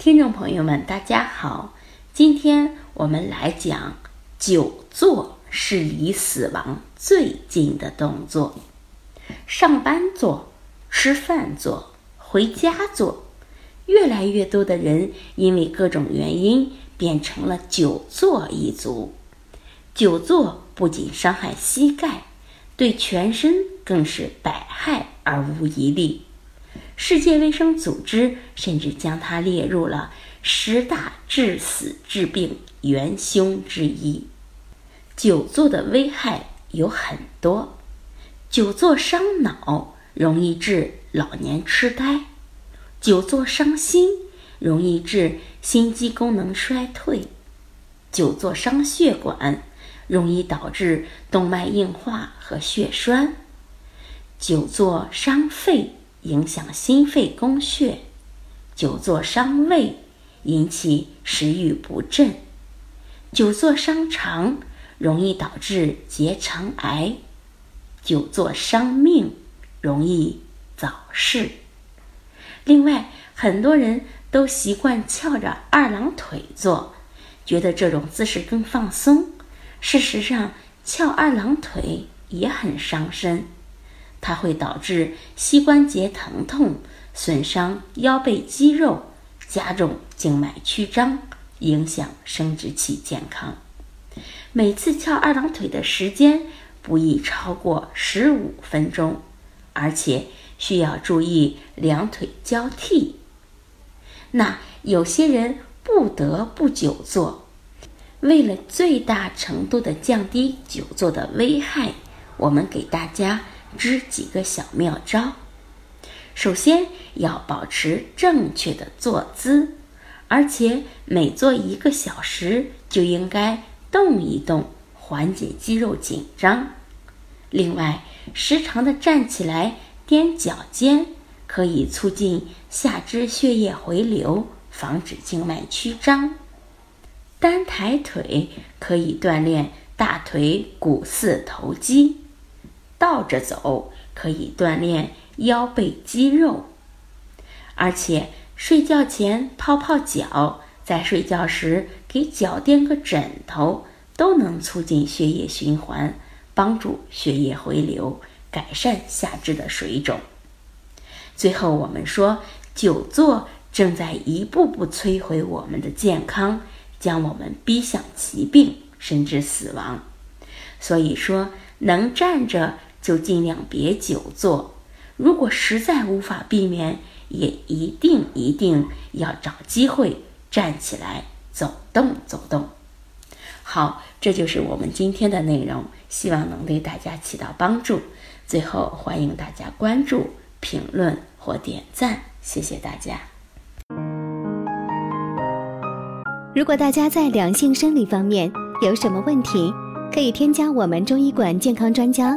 听众朋友们，大家好，今天我们来讲久坐是离死亡最近的动作。上班坐、吃饭坐、回家坐，越来越多的人因为各种原因变成了久坐一族。久坐不仅伤害膝盖，对全身更是百害而无一利。世界卫生组织甚至将它列入了十大致死致病元凶之一。久坐的危害有很多，久坐伤脑，容易致老年痴呆；久坐伤心，容易致心肌功能衰退；久坐伤血管，容易导致动脉硬化和血栓；久坐伤肺。影响心肺供血，久坐伤胃，引起食欲不振；久坐伤肠，容易导致结肠癌；久坐伤命，容易早逝。另外，很多人都习惯翘着二郎腿坐，觉得这种姿势更放松。事实上，翘二郎腿也很伤身。它会导致膝关节疼痛，损伤腰背肌肉，加重静脉曲张，影响生殖器健康。每次翘二郎腿的时间不宜超过十五分钟，而且需要注意两腿交替。那有些人不得不久坐，为了最大程度的降低久坐的危害，我们给大家。知几个小妙招。首先要保持正确的坐姿，而且每坐一个小时就应该动一动，缓解肌肉紧张。另外，时常的站起来踮脚尖，可以促进下肢血液回流，防止静脉曲张。单抬腿可以锻炼大腿股四头肌。倒着走可以锻炼腰背肌肉，而且睡觉前泡泡脚，在睡觉时给脚垫个枕头，都能促进血液循环，帮助血液回流，改善下肢的水肿。最后，我们说，久坐正在一步步摧毁我们的健康，将我们逼向疾病甚至死亡。所以说，能站着。就尽量别久坐，如果实在无法避免，也一定一定要找机会站起来走动走动。好，这就是我们今天的内容，希望能对大家起到帮助。最后，欢迎大家关注、评论或点赞，谢谢大家。如果大家在良性生理方面有什么问题，可以添加我们中医馆健康专家。